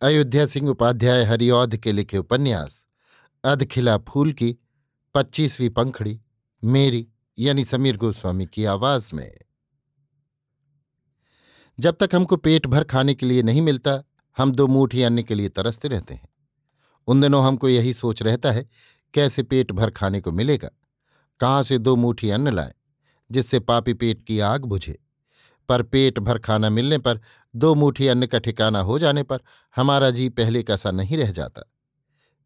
अयोध्या सिंह उपाध्याय हरिऔध के लिखे उपन्यास, अधखिला फूल की पच्चीसवीं पंखड़ी, मेरी, यानी समीर गोस्वामी की आवाज़ में। जब तक हमको पेट भर खाने के लिए नहीं मिलता, हम दो मूठी अन्न के लिए तरसते रहते हैं। उन दिनों हमको यही सोच रहता है, कैसे पेट भर खाने को मिलेगा? कहाँ से दो मूठी अन्न लाए, जिससे पापी पेट की आग बुझे? पर पेट भर खाना मिलने पर दो मुठी अन्न का ठिकाना हो जाने पर हमारा जी पहले का सा नहीं रह जाता।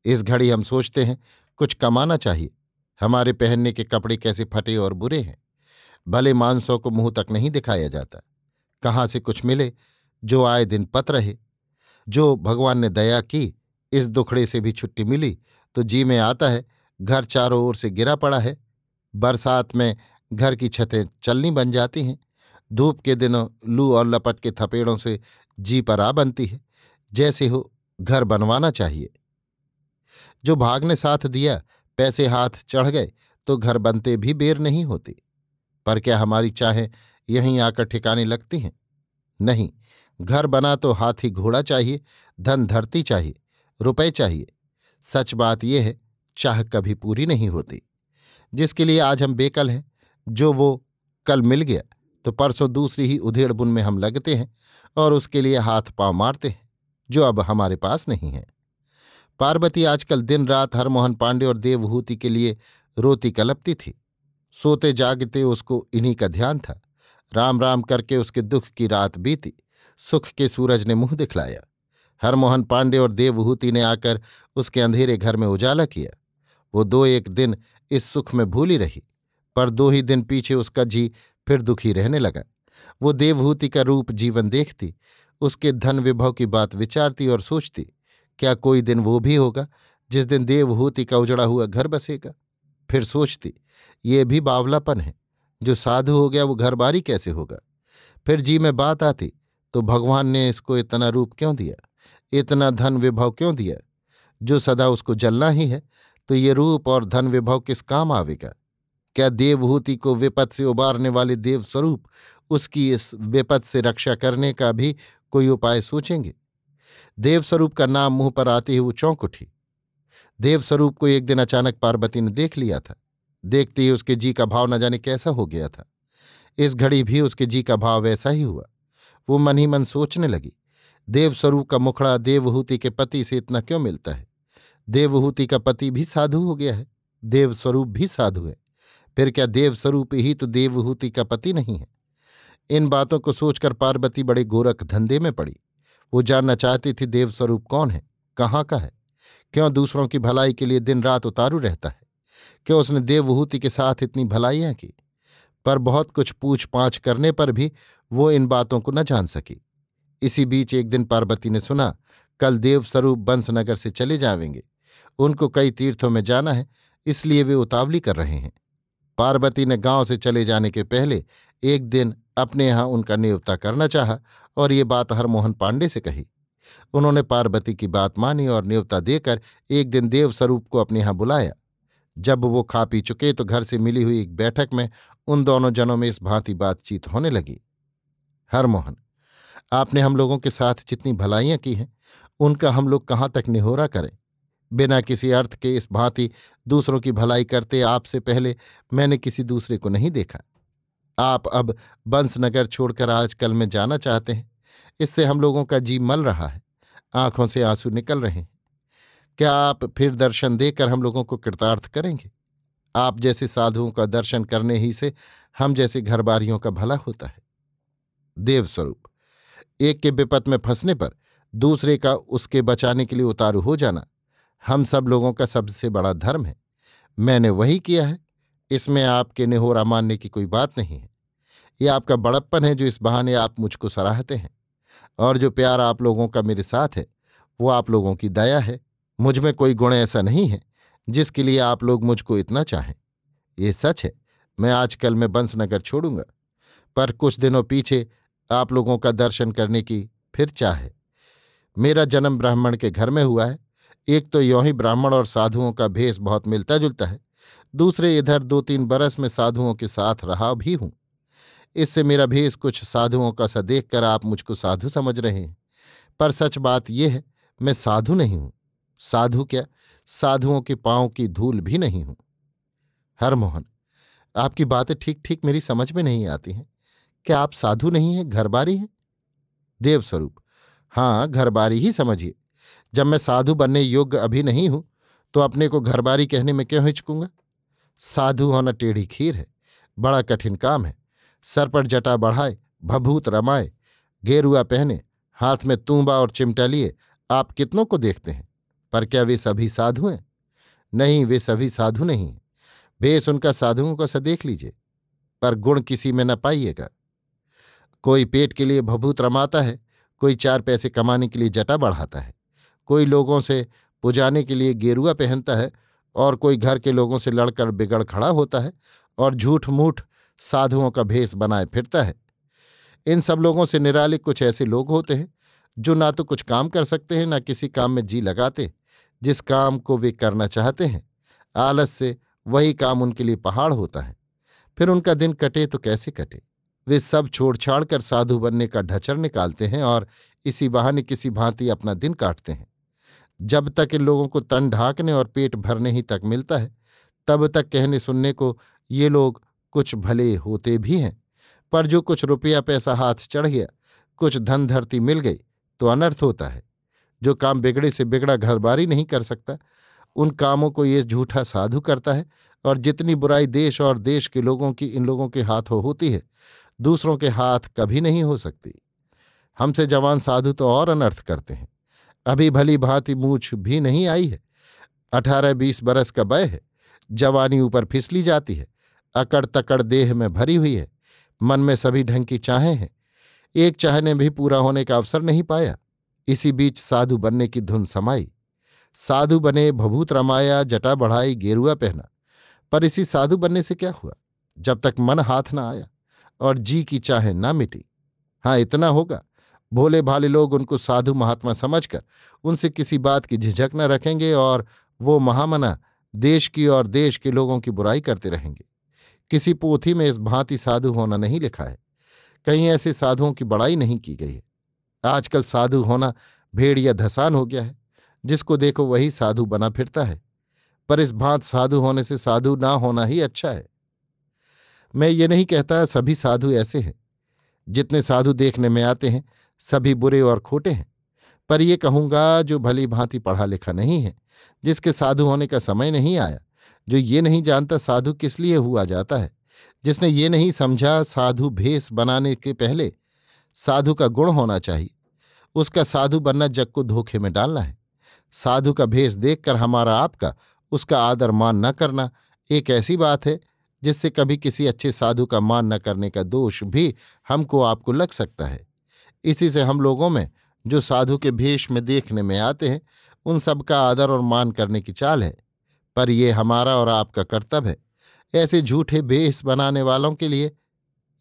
इस घड़ी हम सोचते हैं, कुछ कमाना चाहिए। हमारे पहनने के कपड़े कैसे फटे और बुरे हैं? भले मांसों को मुँह तक नहीं दिखाया जाता। कहाँ से कुछ मिले जो आए दिन पत रहे? जो भगवान ने दया की, इस दुखड़े से भी छुट्टी मिली तो जी में आता है, घर चारों ओर से गिरा पड़ा है। बरसात में घर की छतें चलनी बन जाती हैं। धूप के दिनों लू और लपट के थपेड़ों से जी पर बनती है। जैसे हो, घर बनवाना चाहिए। जो भाग ने साथ दिया, पैसे हाथ चढ़ गए तो घर बनते भी बेर नहीं होती। पर क्या हमारी चाहें यहीं आकर ठिकाने लगती हैं? नहीं, घर बना तो हाथी घोड़ा चाहिए, धन धरती चाहिए, रुपए चाहिए। सच बात यह है, चाह कभी पूरी नहीं होती। जिसके लिए आज हम बेकल हैं, जो वो कल मिल गया। तो परसों दूसरी ही उधेड़ बुन में हम लगते हैं और उसके लिए हाथ पाँव मारते हैं, जो अब हमारे पास नहीं है। पार्वती आजकल दिन रात हरमोहन पांडे और देवहूति के लिए रोती कलपती थी। सोते जागते उसको इन्हीं का ध्यान था। राम राम करके उसके दुख की रात बीती। सुख के सूरज ने मुँह दिखलाया। हरमोहन पांडे और देवहूति ने आकर उसके अंधेरे घर में उजाला किया। वो दो एक दिन इस सुख में भूली रही, पर दो ही दिन पीछे उसका जी फिर दुखी रहने लगा। वो देवहूति का रूप जीवन देखती, उसके धन विभव की बात विचारती और सोचती, क्या कोई दिन वो भी होगा जिस दिन देवहूति का उजड़ा हुआ घर बसेगा? फिर सोचती, ये भी बावलापन है, जो साधु हो गया वो घर बारी कैसे होगा? फिर जी में बात आती तो भगवान ने इसको इतना रूप क्यों दिया? इतना धन विभव क्यों दिया? जो सदा उसको जलना ही है तो ये रूप और धन विभव किस काम आवेगा? क्या देवहूति को विपद से उबारने वाले देवस्वरूप उसकी इस विपद से रक्षा करने का भी कोई उपाय सोचेंगे? देवस्वरूप का नाम मुँह पर आते ही वो चौंक उठी। देवस्वरूप को एक दिन अचानक पार्वती ने देख लिया था। देखते ही उसके जी का भाव न जाने कैसा हो गया था। इस घड़ी भी उसके जी का भाव वैसा ही हुआ। वो मन ही मन सोचने लगी, देवस्वरूप का मुखड़ा देवहूति के पति से इतना क्यों मिलता है? देवहूति का पति भी साधु हो गया है, देवस्वरूप भी साधु है। फिर क्या देवस्वरूप ही तो देवहूति का पति नहीं है? इन बातों को सोचकर पार्वती बड़े गोरख धंधे में पड़ी। वो जानना चाहती थी देवस्वरूप कौन है, कहाँ का है? क्यों दूसरों की भलाई के लिए दिन रात उतारू रहता है? क्यों उसने देवहूति के साथ इतनी भलाइयाँ की? पर बहुत कुछ पूछ पाछ करने पर भी वो इन बातों को न जान सकी। इसी बीच एक दिन पार्वती ने सुना, कल देवस्वरूप बंसनगर से चले जावेंगे। उनको कई तीर्थों में जाना है, इसलिए वे उतावली कर रहे हैं। पार्वती ने गाँव से चले जाने के पहले एक दिन अपने यहाँ उनका नियुक्ता करना चाहा और ये बात हरमोहन पांडे से कही। उन्होंने पार्वती की बात मानी और न्योता देकर एक दिन देवस्वरूप को अपने यहाँ बुलाया। जब वो खा पी चुके तो घर से मिली हुई एक बैठक में उन दोनों जनों में इस भांति बातचीत होने लगी। हरमोहन, आपने हम लोगों के साथ जितनी भलाइयाँ की हैं, उनका हम लोग कहाँ तक निहोरा करें? बिना किसी अर्थ के इस भांति दूसरों की भलाई करते आपसे पहले मैंने किसी दूसरे को नहीं देखा। आप अब बंसनगर छोड़कर आजकल में जाना चाहते हैं। इससे हम लोगों का जी मल रहा है। आँखों से आँसू निकल रहे हैं। क्या आप फिर दर्शन देकर हम लोगों को कृतार्थ करेंगे? आप जैसे साधुओं का दर्शन करने ही से हम जैसे घरबारियों का भला होता है। देवस्वरूप, एक के विपत में फंसने पर दूसरे का उसके बचाने के लिए उतारू हो जाना। हम सब लोगों का सबसे बड़ा धर्म है। मैंने वही किया है। इसमें आपके निहोरा मानने की कोई बात नहीं है। ये आपका बड़प्पन है जो इस बहाने आप मुझको सराहते हैं। और जो प्यार आप लोगों का मेरे साथ है, वो आप लोगों की दया है। मुझमें कोई गुण ऐसा नहीं है, जिसके लिए आप लोग मुझको इतना चाहें। ये सच है, मैं आजकल में बंसनगर छोड़ूँगा। पर कुछ दिनों पीछे आप लोगों का दर्शन करने की फिर चाह। है मेरा जन्म ब्राह्मण के घर में हुआ है। एक तो यों ही ब्राह्मण और साधुओं का भेष बहुत मिलता जुलता है। दूसरे इधर दो तीन बरस में साधुओं के साथ रहा भी हूँ। इससे मेरा भेष कुछ साधुओं का सा देख कर आप मुझको साधु समझ रहे हैं। पर सच बात यह है, मैं साधु नहीं हूँ। साधु क्या? साधुओं के पाँव की धूल भी नहीं हूँ। हरमोहन, आपकी बातें ठीक ठीक मेरी समझ में नहीं आती हैं। क्या आप साधु नहीं हैं? घरबारी हैं? देवस्वरूप हाँ घरबारी ही समझिए। जब मैं साधु बनने योग्य अभी नहीं हूँ तो अपने को घरबारी कहने में क्यों हिचकूँगा? साधु होना टेढ़ी खीर है, बड़ा कठिन काम है। सर पर जटा बढ़ाए, भभूत रमाए, गेरुआ पहने, हाथ में तूंबा और चिमटा लिए, आप कितनों को देखते हैं? पर क्या वे सभी साधु हैं? नहीं, वे सभी साधु नहीं बेस उनका साधुओं का सा देख लीजिए, पर गुण किसी में न पाइएगा। कोई पेट के लिए भभूत रमाता है, कोई चार पैसे कमाने के लिए जटा बढ़ाता है। कोई लोगों से पुजाने के लिए गेरुआ पहनता है और कोई घर के लोगों से लड़कर बिगड़ खड़ा होता है और झूठ मूठ साधुओं का भेष बनाए फिरता है। इन सब लोगों से निराले कुछ ऐसे लोग होते हैं, जो ना तो कुछ काम कर सकते हैं, ना किसी काम में जी लगाते, जिस काम को वे करना चाहते हैं। आलस से वही काम उनके लिए पहाड़ होता है। फिर उनका दिन कटे तो कैसे कटे? वे सब छोड़ छाड़ कर साधु बनने का ढचर निकालते हैं और इसी बहाने किसी भांति अपना दिन काटते हैं। जब तक इन लोगों को तन ढाकने और पेट भरने ही तक मिलता है, तब तक कहने सुनने को ये लोग कुछ भले होते भी हैं। पर जो कुछ रुपया पैसा हाथ चढ़ गया, कुछ धन धरती मिल गई तो अनर्थ होता है। जो काम बिगड़े से बिगड़ा घरबारी नहीं कर सकता, उन कामों को ये झूठा साधु करता है और जितनी बुराई देश और देश के लोगों की इन लोगों के हाथों होती है, दूसरों के हाथ कभी नहीं हो सकती। हमसे जवान साधु तो और अनर्थ करते हैं। अभी भली भांति मूछ भी नहीं आई है। अठारह बीस बरस का बय है। जवानी ऊपर फिसली जाती है। अकड़ तकड़ देह में भरी हुई है। मन में सभी ढंग की चाहें हैं। एक चाह ने भी पूरा होने का अवसर नहीं पाया। इसी बीच साधु बनने की धुन समाई। साधु बने भभूत रमाया, जटा बढ़ाई, गेरुआ पहना। पर इसी साधु बनने से क्या हुआ? जब तक मन हाथ न आया और जी की चाहे ना मिटी। हाँ इतना होगा। भोले भाले लोग उनको साधु महात्मा समझकर उनसे किसी बात की झिझक न रखेंगे और वो महामना देश की और देश के लोगों की बुराई करते रहेंगे। किसी पोथी में इस भांति साधु होना नहीं लिखा है। कहीं ऐसे साधुओं की बड़ाई नहीं की गई है। आजकल साधु होना भेड़ या धसान हो गया है। जिसको देखो वही साधु बना फिरता है। पर इस भांत साधु होने से साधु ना होना ही अच्छा है। मैं ये नहीं कहता सभी साधु ऐसे हैं। जितने साधु देखने में आते हैं सभी बुरे और खोटे हैं। पर ये कहूँगा, जो भली भांति पढ़ा लिखा नहीं है, जिसके साधु होने का समय नहीं आया, जो ये नहीं जानता साधु किस लिए हुआ जाता है, जिसने ये नहीं समझा साधु भेष बनाने के पहले साधु का गुण होना चाहिए, उसका साधु बनना जग को धोखे में डालना है। साधु का भेष देखकर हमारा आपका, उसका आदर मान न करना, एक ऐसी बात है, जिससे कभी किसी अच्छे साधु का मान न करने का दोष भी हमको आपको लग सकता है। इसी से हम लोगों में, जो साधु के भेष में देखने में आते हैं, उन सबका आदर और मान करने की चाल है। पर यह हमारा और आपका कर्तव्य है। ऐसे झूठे भेष बनाने वालों के लिए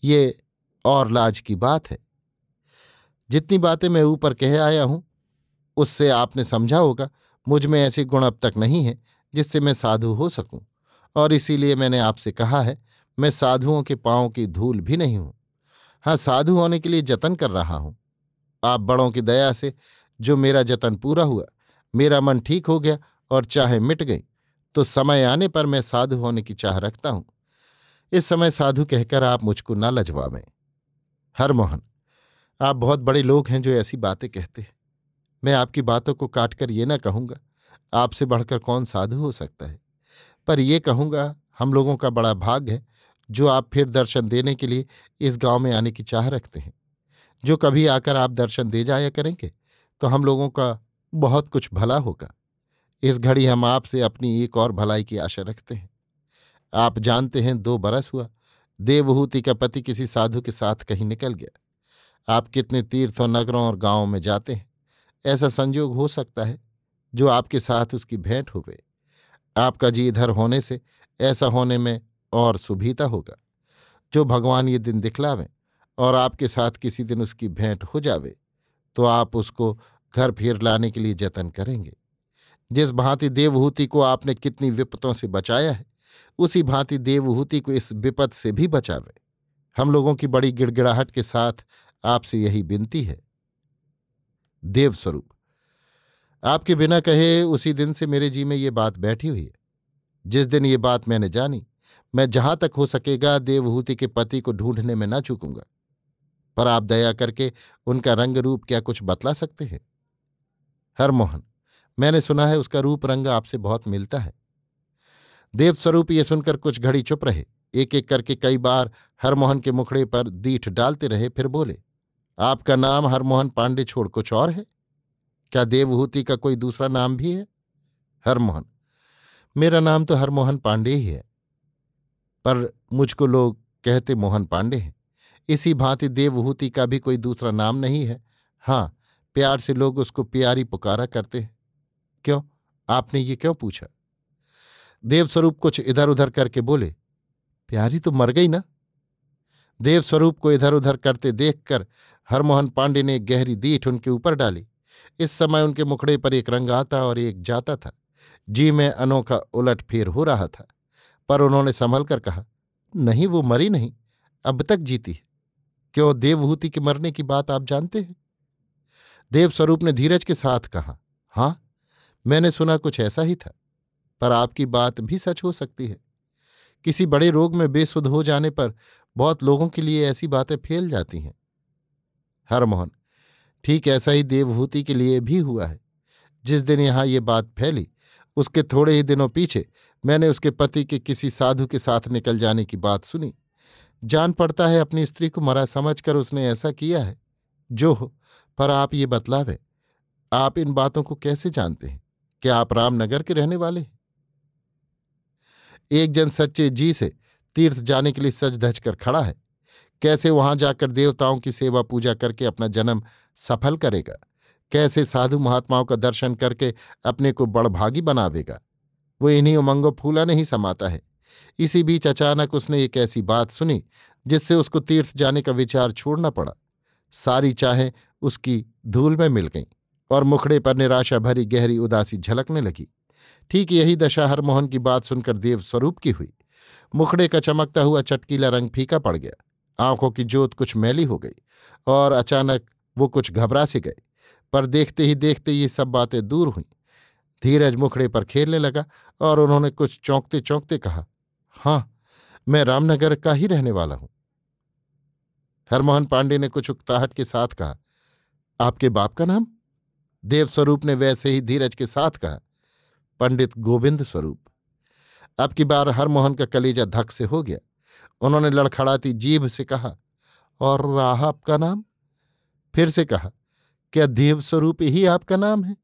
ये और लाज की बात है। जितनी बातें मैं ऊपर कह आया हूँ, उससे आपने समझा होगा, मुझमें ऐसे गुण अब तक नहीं है, जिससे मैं साधु हो सकूँ। और इसीलिए मैंने आपसे कहा है, मैं साधुओं के पाँव की धूल भी नहीं हूँ। हाँ साधु होने के लिए जतन कर रहा हूँ। आप बड़ों की दया से, जो मेरा जतन पूरा हुआ, मेरा मन ठीक हो गया और चाहे मिट गई तो समय आने पर मैं साधु होने की चाह रखता हूँ। इस समय साधु कहकर आप मुझको न लजवावें। हरमोहन, आप बहुत बड़े लोग हैं जो ऐसी बातें कहते हैं। मैं आपकी बातों को काटकर ये ना कहूँगा, आपसे बढ़कर कौन साधु हो सकता है? पर यह कहूँगा, हम लोगों का बड़ा भाग्य है जो आप फिर दर्शन देने के लिए इस गाँव में आने की चाह रखते हैं। जो कभी आकर आप दर्शन दे जाया करेंगे तो हम लोगों का बहुत कुछ भला होगा। इस घड़ी हम आपसे अपनी एक और भलाई की आशा रखते हैं। आप जानते हैं दो बरस हुआ, देवहूति का पति किसी साधु के साथ कहीं निकल गया। आप कितने तीर्थों नगरों और गाँवों में जाते हैं, ऐसा संयोग हो सकता है जो आपके साथ उसकी भेंट हो गए आपका जी इधर होने से, ऐसा होने में और सुभीता होगा, जो भगवान ये दिन दिखलावें और आपके साथ किसी दिन उसकी भेंट हो जावे तो आप उसको घर फिर लाने के लिए जतन करेंगे। जिस भांति देवहूति को आपने कितनी विपतों से बचाया है, उसी भांति देवहूति को इस विपत से भी बचावे। हम लोगों की बड़ी गिड़गिड़ाहट के साथ आपसे यही विनती है। देवस्वरूप, आपके बिना कहे उसी दिन से मेरे जी में ये बात बैठी हुई है। जिस दिन ये बात मैंने जानी मैं जहाँ तक हो सकेगा, देवहूति के पति को ढूँढने में ना चूकूँगा। पर आप दया करके उनका रंग रूप क्या कुछ बतला सकते हैं? हरमोहन, मैंने सुना है उसका रूप रंग आपसे बहुत मिलता है। देवस्वरूप ये सुनकर कुछ घड़ी चुप रहे। एक एक करके कई बार हरमोहन के मुखड़े पर दीठ डालते रहे, फिर बोले, आपका नाम हरमोहन पांडे छोड़ कुछ और है? क्या देवहूति का कोई दूसरा नाम भी है? हरमोहन, मेरा नाम तो हरमोहन पांडे ही है। पर मुझको लोग कहते मोहन पांडे हैं। इसी भांति देवहूति का भी कोई दूसरा नाम नहीं है। हाँ प्यार से लोग उसको प्यारी पुकारा करते हैं। क्यों? आपने ये क्यों पूछा? देवस्वरूप कुछ इधर उधर करके बोले, प्यारी तो मर गई ना? देवस्वरूप को इधर उधर करते देखकर हरमोहन पांडे ने एक गहरी दीठ उनके ऊपर डाली। इस समय उनके मुखड़े पर एक रंग आता और एक जाता था। जी में अनोखा उलट फेर हो रहा था। पर उन्होंने संभल कर कहा, नहीं, वो मरी नहीं, अब तक जीती है। क्यों, देवहूति के मरने की बात आप जानते हैं? देवस्वरूप ने धीरज के साथ कहा हाँ मैंने सुना कुछ ऐसा ही था, पर आपकी बात भी सच हो सकती है। किसी बड़े रोग में बेसुध हो जाने पर बहुत लोगों के लिए ऐसी बातें फैल जाती हैं। हरमोहन, ठीक ऐसा ही देवहूति के लिए भी हुआ है। जिस दिन यहाँ ये बात फैली उसके थोड़े ही दिनों पीछे मैंने उसके पति के किसी साधु के साथ निकल जाने की बात सुनी। जान पड़ता है अपनी स्त्री को मरा समझकर उसने ऐसा किया है। जो हो, पर आप ये बतलावे। आप इन बातों को कैसे जानते हैं? क्या आप रामनगर के रहने वाले हैं? एक जन सच्चे जी से तीर्थ जाने के लिए सज धज कर खड़ा है। कैसे वहाँ जाकर देवताओं की सेवा पूजा करके अपना जन्म सफल करेगा? कैसे साधु महात्माओं का दर्शन करके अपने को बड़भागी बनावेगा? वो इन्हीं उमंगों फूला नहीं समाता है। इसी बीच अचानक उसने एक ऐसी बात सुनी, जिससे उसको तीर्थ जाने का विचार छोड़ना पड़ा। सारी चाहें उसकी धूल में मिल गईं और मुखड़े पर निराशा भरी गहरी उदासी झलकने लगी। ठीक यही दशा हरमोहन की बात सुनकर देव स्वरूप की हुई। मुखड़े का चमकता हुआ चटकीला रंग फीका पड़ गया। आँखों की जोत कुछ मैली हो गई और अचानक वो कुछ घबरा से गए पर देखते ही देखते ये सब बातें दूर हुईं। धीरज मुखड़े पर खेलने लगा और उन्होंने कुछ चौंकते चौंकते कहा हाँ मैं रामनगर का ही रहने वाला हूँ। हरमोहन पांडे ने कुछ उकताहट के साथ कहा, आपके बाप का नाम? देवस्वरूप ने वैसे ही धीरज के साथ कहा, पंडित गोविंद स्वरूप। अब की बार हरमोहन का कलेजा धक से हो गया। उन्होंने लड़खड़ाती जीभ से कहा, और राह आपका नाम? फिर से कहा क्या देवस्वरूप ही आपका नाम है?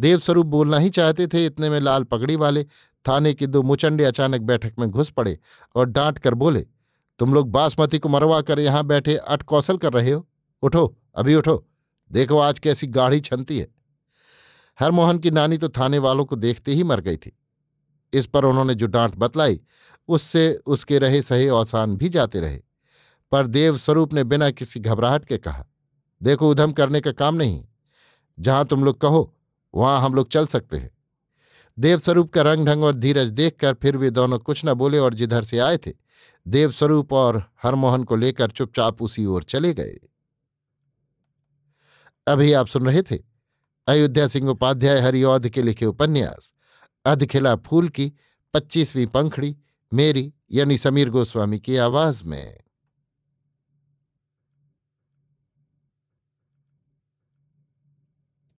देवस्वरूप बोलना ही चाहते थे, इतने में लाल पगड़ी वाले थाने के दो मुचंडे अचानक बैठक में घुस पड़े और डांट कर बोले, तुम लोग बासमती को मरवा कर यहाँ बैठे अटकौशल कर रहे हो? उठो, अभी उठो। देखो आज कैसी गाढ़ी छनती है। हरमोहन की नानी तो थाने वालों को देखते ही मर गई थी। इस पर उन्होंने जो डांट बतलाई, उससे उसके रहे सहे औसान भी जाते रहे। पर देवस्वरूप ने बिना किसी घबराहट के कहा देखो, उधम करने का काम नहीं। जहाँ तुम लोग कहो, वहाँ हम लोग चल सकते हैं। देवस्वरूप का रंग ढंग और धीरज देखकर फिर वे दोनों कुछ न बोले और जिधर से आए थे, देवस्वरूप और हरमोहन को लेकर चुपचाप उसी ओर चले गए। अभी आप सुन रहे थे अयोध्या सिंह उपाध्याय हरिऔध के लिखे उपन्यास, अधखिला फूल की पच्चीसवीं पंखड़ी, मेरी यानी समीर गोस्वामी की आवाज़ में।